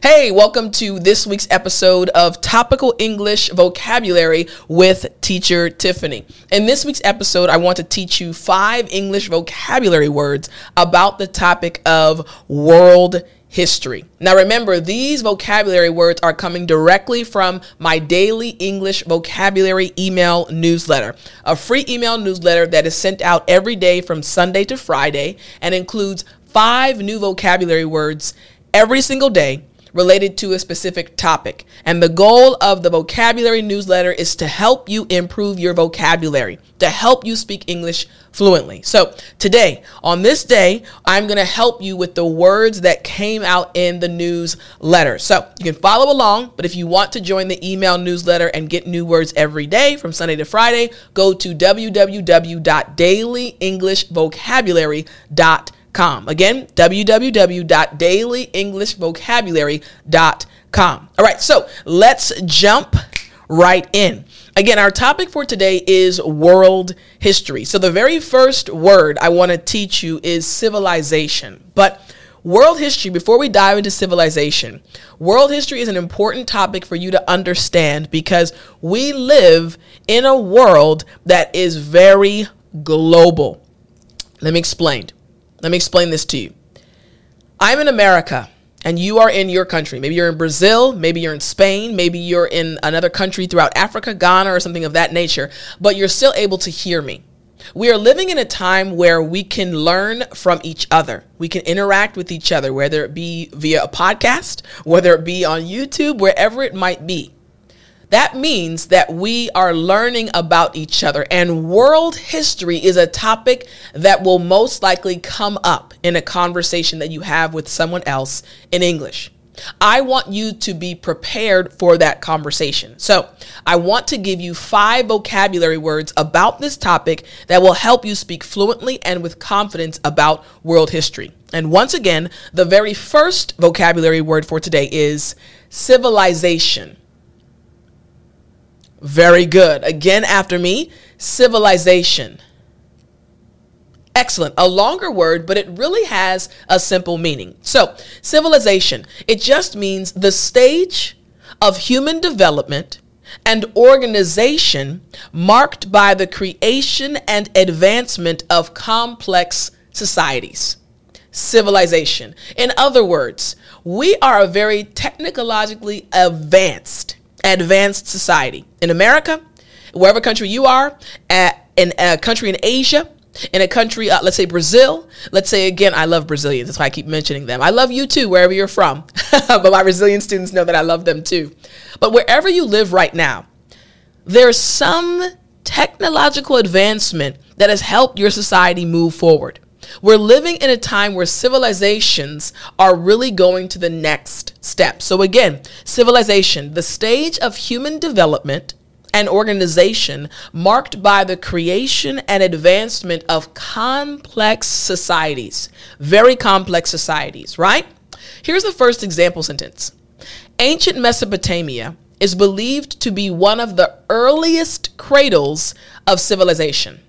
Hey, welcome to this week's episode of Topical English Vocabulary with Teacher Tiffani. In this week's episode, I want to teach you five English vocabulary words about the topic of world history. Now, remember, these vocabulary words are coming directly from my daily English vocabulary email newsletter, a free email newsletter that is sent out every day from Sunday to Friday and includes five new vocabulary words every single day related to a specific topic. And the goal of the vocabulary newsletter is to help you improve your vocabulary, to help you speak English fluently. So, today, on this day, I'm going to help you with the words that came out in the newsletter. So, you can follow along, but if you want to join the email newsletter and get new words every day from Sunday to Friday, go to www.dailyenglishvocabulary.com Again, www.dailyenglishvocabulary.com. All right, so let's jump right in. Again, our topic for today is world history. So, the very first word I want to teach you is civilization. But world history, before we dive into civilization, world history is an important topic for you to understand because we live in a world that is very global. Let me explain. Let me explain this to you. I'm in America and you are in your country. Maybe you're in Brazil, maybe you're in Spain, maybe you're in another country throughout Africa, Ghana, or something of that nature, but you're still able to hear me. We are living in a time where we can learn from each other. We can interact with each other, whether it be via a podcast, whether it be on YouTube, wherever it might be. That means that we are learning about each other, and world history is a topic that will most likely come up in a conversation that you have with someone else in English. I want you to be prepared for that conversation. So, I want to give you five vocabulary words about this topic that will help you speak fluently and with confidence about world history. And once again, the very first vocabulary word for today is civilization. Very good. Again, after me, civilization. Excellent. A longer word, but it really has a simple meaning. So, civilization, it just means the stage of human development and organization marked by the creation and advancement of complex societies. Civilization. In other words, we are a very technologically advanced advanced society. In America, wherever country you are, at, in a country in Asia, in a country, uh, let's say Brazil. Let's say again, I love Brazilians. That's why I keep mentioning them. I love you too, wherever you're from. but my Brazilian students know that I love them too. But wherever you live right now, there's some technological advancement that has helped your society move forward. We're living in a time where civilizations are really going to the next step. So, again, civilization, the stage of human development and organization marked by the creation and advancement of complex societies, very complex societies, right? Here's the first example sentence Ancient Mesopotamia is believed to be one of the earliest cradles of civilization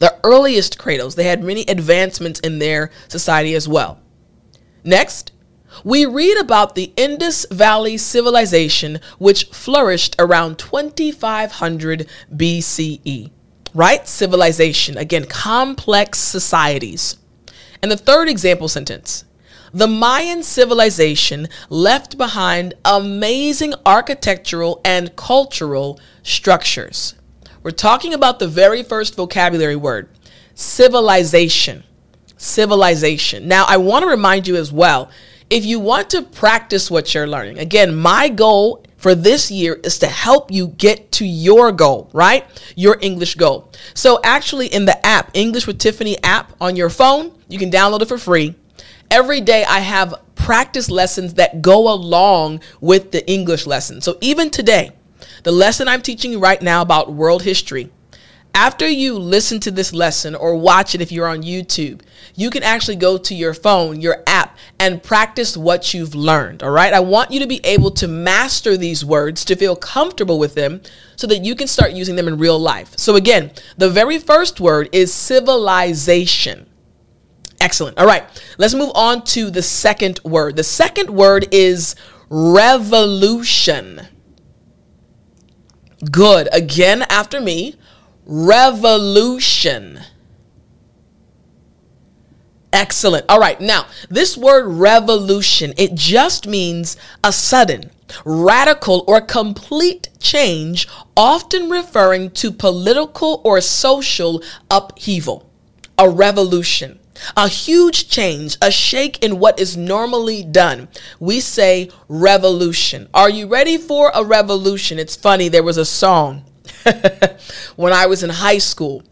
the earliest cradles. They had many advancements in their society as well. Next, we read about the Indus Valley civilization, which flourished around 2500 BCE. Right? Civilization. Again, complex societies. And the third example sentence the Mayan civilization left behind amazing architectural and cultural structures. We're talking about the very first vocabulary word civilization. Civilization. Now, I want to remind you as well if you want to practice what you're learning, again, my goal for this year is to help you get to your goal, right? Your English goal. So, actually, in the app, English with Tiffani app on your phone, you can download it for free. Every day, I have practice lessons that go along with the English lesson. So, even today, the lesson I'm teaching you right now about world history, after you listen to this lesson or watch it if you're on YouTube, you can actually go to your phone, your app, and practice what you've learned. All right. I want you to be able to master these words, to feel comfortable with them, so that you can start using them in real life. So, again, the very first word is civilization. Excellent. All right, let's move on to the second word. The second word is revolution. Good. Again, after me, revolution. Excellent. All right. Now, this word revolution, it just means a sudden, radical, or complete change, often referring to political or social upheaval. A revolution. A huge change, a shake in what is normally done. We say revolution. Are you ready for a revolution? It's funny, there was a song when I was in high school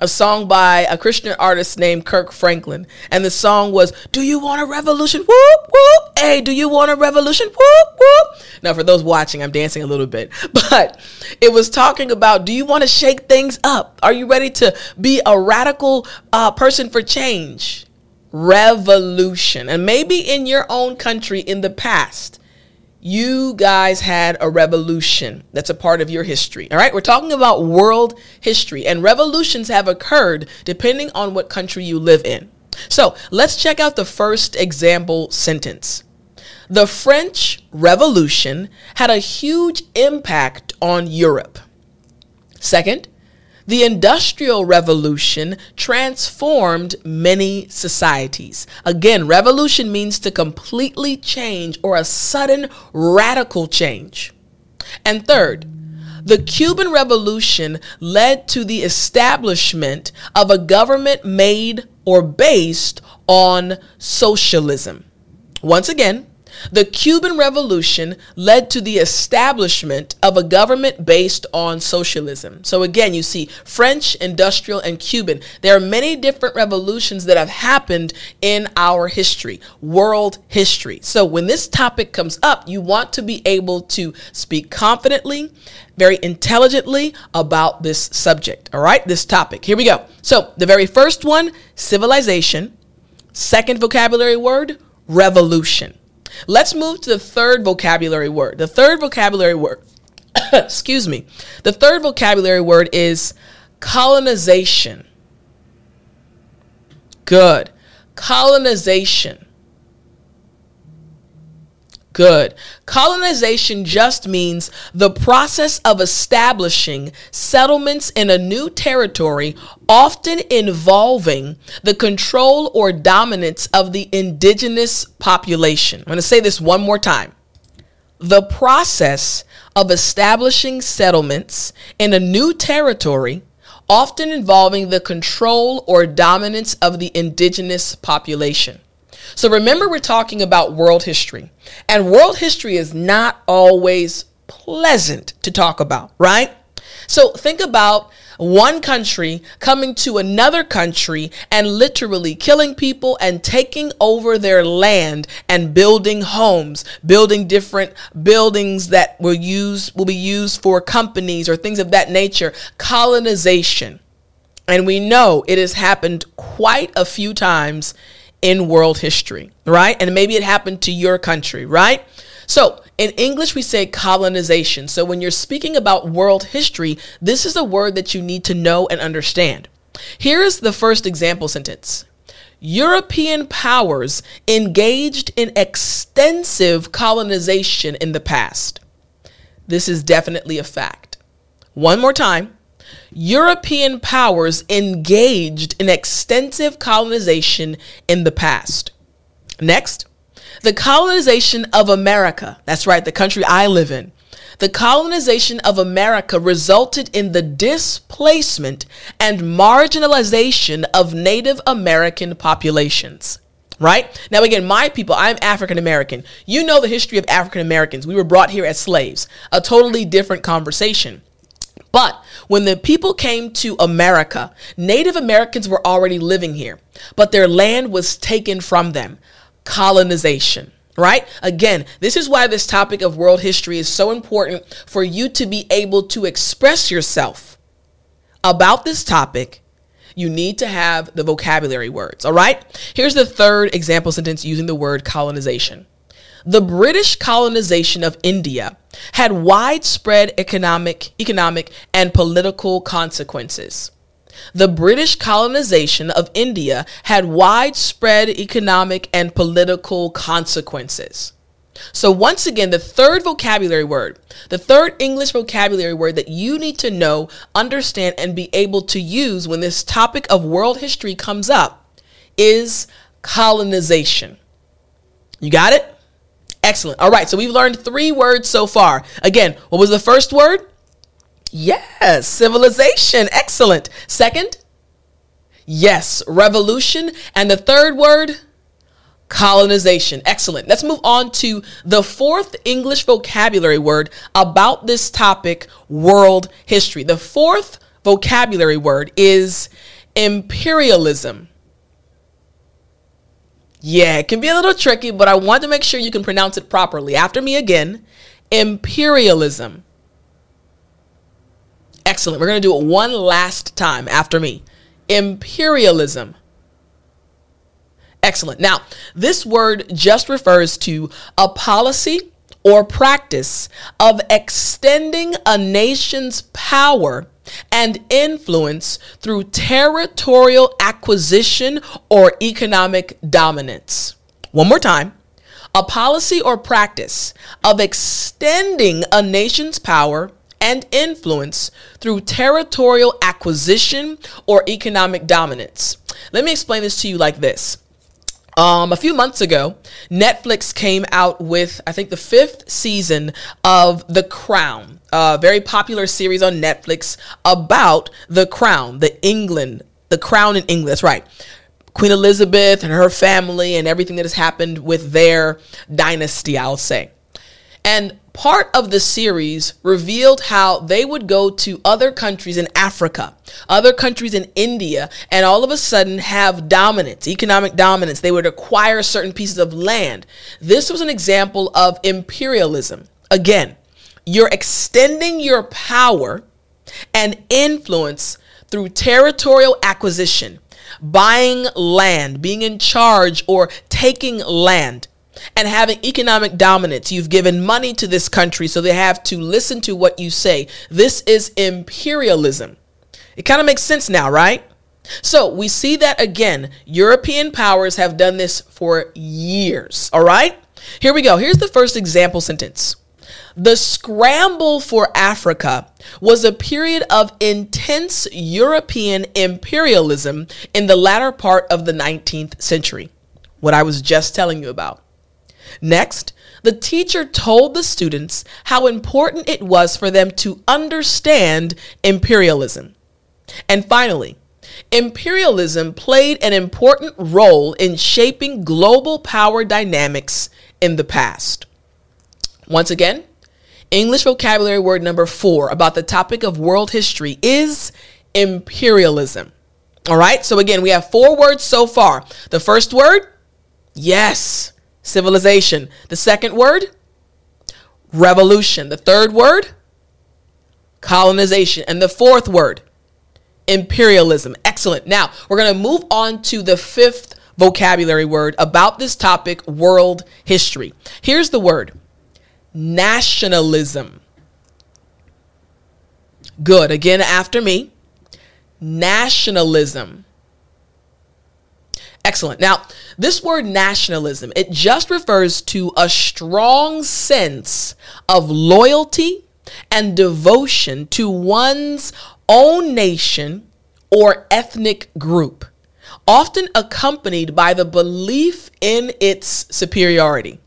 a song by a Christian artist named Kirk Franklin. And the song was, Do you want a revolution? Whoop, whoop. Hey, do you want a revolution? Whoop, whoop. Now, for those watching, I'm dancing a little bit, but it was talking about, Do you want to shake things up? Are you ready to be a radical uh, person for change? Revolution. And maybe in your own country in the past, you guys had a revolution that's a part of your history. All right, we're talking about world history, and revolutions have occurred depending on what country you live in. So let's check out the first example sentence. The French Revolution had a huge impact on Europe. Second, the Industrial Revolution transformed many societies. Again, revolution means to completely change or a sudden radical change. And third, the Cuban Revolution led to the establishment of a government made or based on socialism. Once again, the Cuban Revolution led to the establishment of a government based on socialism. So, again, you see French, industrial, and Cuban. There are many different revolutions that have happened in our history, world history. So, when this topic comes up, you want to be able to speak confidently, very intelligently about this subject. All right, this topic. Here we go. So, the very first one civilization. Second vocabulary word revolution. Let's move to the third vocabulary word. The third vocabulary word, excuse me, the third vocabulary word is colonization. Good. Colonization. Good. Colonization just means the process of establishing settlements in a new territory, often involving the control or dominance of the indigenous population. I'm going to say this one more time. The process of establishing settlements in a new territory, often involving the control or dominance of the indigenous population. So remember, we're talking about world history, and world history is not always pleasant to talk about, right? So think about one country coming to another country and literally killing people and taking over their land and building homes, building different buildings that will use will be used for companies or things of that nature, colonization. And we know it has happened quite a few times in world history, right? And maybe it happened to your country, right? So in English, we say colonization. So when you're speaking about world history, this is a word that you need to know and understand. Here is the first example sentence European powers engaged in extensive colonization in the past. This is definitely a fact. One more time. European powers engaged in extensive colonization in the past. Next, the colonization of America. That's right, the country I live in. The colonization of America resulted in the displacement and marginalization of Native American populations. Right? Now, again, my people, I'm African American. You know the history of African Americans. We were brought here as slaves, a totally different conversation. But when the people came to America, Native Americans were already living here, but their land was taken from them. Colonization right? Again, this is why this topic of world history is so important for you to be able to express yourself about this topic. You need to have the vocabulary words, all right? Here's the third example sentence using the word colonization. The British colonization of India had widespread economic, economic and political consequences. the British colonization of India had widespread economic and political consequences. So, once again, the third vocabulary word, the third English vocabulary word that you need to know, understand, and be able to use when this topic of world history comes up is colonization. You got it? Excellent. All right, so we've learned three words so far. Again, what was the first word? Yes, civilization. Excellent. Second? Yes, revolution. And the third word? colonization. Excellent. Let's move on to the fourth English vocabulary word about this topic world history. The fourth vocabulary word is imperialism. Yeah, it can be a little tricky, but I want to make sure you can pronounce it properly. After me again imperialism. Excellent. We're going to do it one last time after me. Imperialism. Excellent. Now, this word just refers to a policy or practice of extending a nation's power and influence through territorial acquisition or economic dominance. One more time. A policy or practice of extending a nation's power and influence through territorial acquisition or economic dominance. Let me explain this to you like this. Um, a few months ago, Netflix came out with, I think, the fifth season of The Crown, a very popular series on Netflix about the crown, the England, the crown in England. That's right. Queen Elizabeth and her family and everything that has happened with their dynasty, I'll say. And part of the series revealed how they would go to other countries in Africa, other countries in India, and all of a sudden have dominance, economic dominance. They would acquire certain pieces of land. This was an example of imperialism. Again, you're extending your power and influence through territorial acquisition, buying land, being in charge, or taking land and having economic dominance. You've given money to this country, so they have to listen to what you say. This is imperialism. It kind of makes sense now, right? So we see that again. European powers have done this for years. All right? Here we go. Here's the first example sentence. The scramble for Africa was a period of intense European imperialism in the latter part of the 19th century. What I was just telling you about. Next, the teacher told the students how important it was for them to understand imperialism. And finally, imperialism played an important role in shaping global power dynamics in the past. Once again, English vocabulary word number four about the topic of world history is imperialism. All right, so again, we have four words so far. The first word, yes civilization. The second word, revolution. The third word, colonization. And the fourth word, imperialism. Excellent. Now, we're going to move on to the fifth vocabulary word about this topic world history. Here's the word nationalism. Good. Again, after me. Nationalism. Excellent. Now, this word nationalism, it just refers to a strong sense of loyalty and devotion to one's own nation or ethnic group, often accompanied by the belief in its superiority.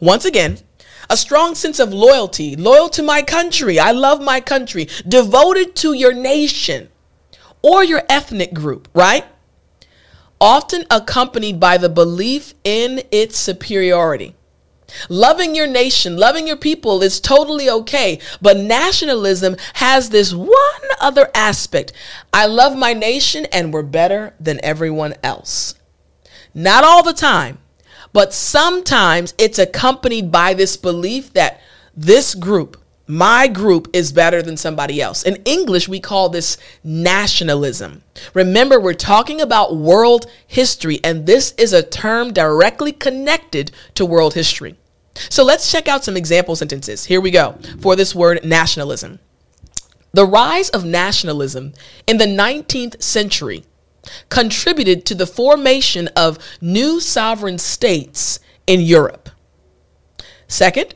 Once again, a strong sense of loyalty, loyal to my country. I love my country, devoted to your nation or your ethnic group, right? Often accompanied by the belief in its superiority. Loving your nation, loving your people is totally okay, but nationalism has this one other aspect. I love my nation and we're better than everyone else. Not all the time, but sometimes it's accompanied by this belief that this group, my group is better than somebody else. In English, we call this nationalism. Remember, we're talking about world history, and this is a term directly connected to world history. So let's check out some example sentences. Here we go for this word nationalism. The rise of nationalism in the 19th century contributed to the formation of new sovereign states in Europe. Second,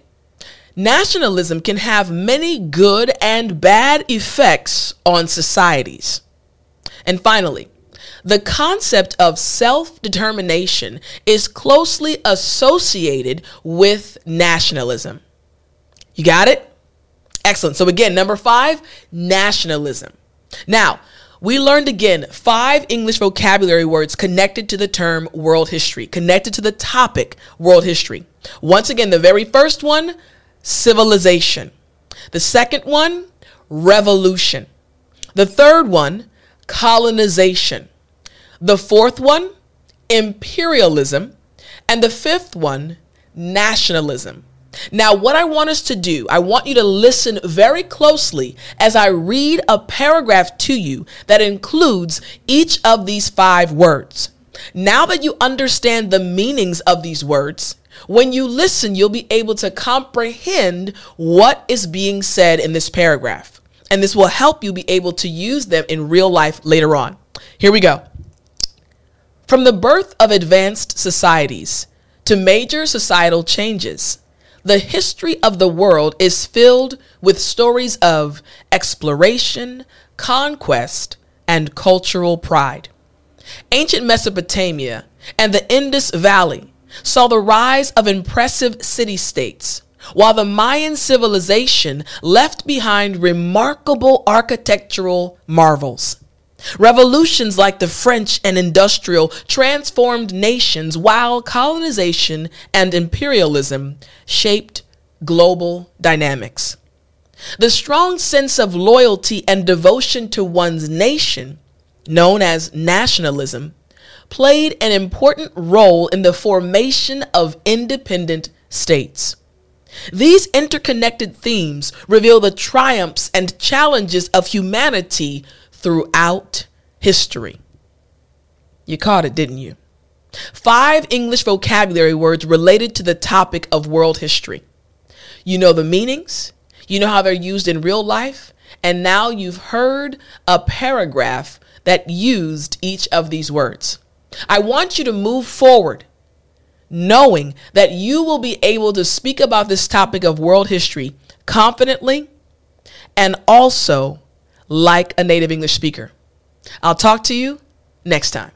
nationalism can have many good and bad effects on societies. And finally, the concept of self determination is closely associated with nationalism. You got it? Excellent. So, again, number five, nationalism. Now, we learned again five English vocabulary words connected to the term world history, connected to the topic world history. Once again, the very first one, civilization. The second one, revolution. The third one, colonization. The fourth one, imperialism. And the fifth one, nationalism. Now, what I want us to do, I want you to listen very closely as I read a paragraph to you that includes each of these five words. Now that you understand the meanings of these words, when you listen, you'll be able to comprehend what is being said in this paragraph. And this will help you be able to use them in real life later on. Here we go. From the birth of advanced societies to major societal changes, the history of the world is filled with stories of exploration, conquest, and cultural pride. Ancient Mesopotamia and the Indus Valley saw the rise of impressive city states, while the Mayan civilization left behind remarkable architectural marvels. Revolutions like the French and industrial transformed nations, while colonization and imperialism shaped global dynamics. The strong sense of loyalty and devotion to one's nation, known as nationalism, played an important role in the formation of independent states. These interconnected themes reveal the triumphs and challenges of humanity throughout history. You caught it, didn't you? Five English vocabulary words related to the topic of world history. You know the meanings, you know how they're used in real life, and now you've heard a paragraph that used each of these words. I want you to move forward knowing that you will be able to speak about this topic of world history confidently and also like a native English speaker. I'll talk to you next time.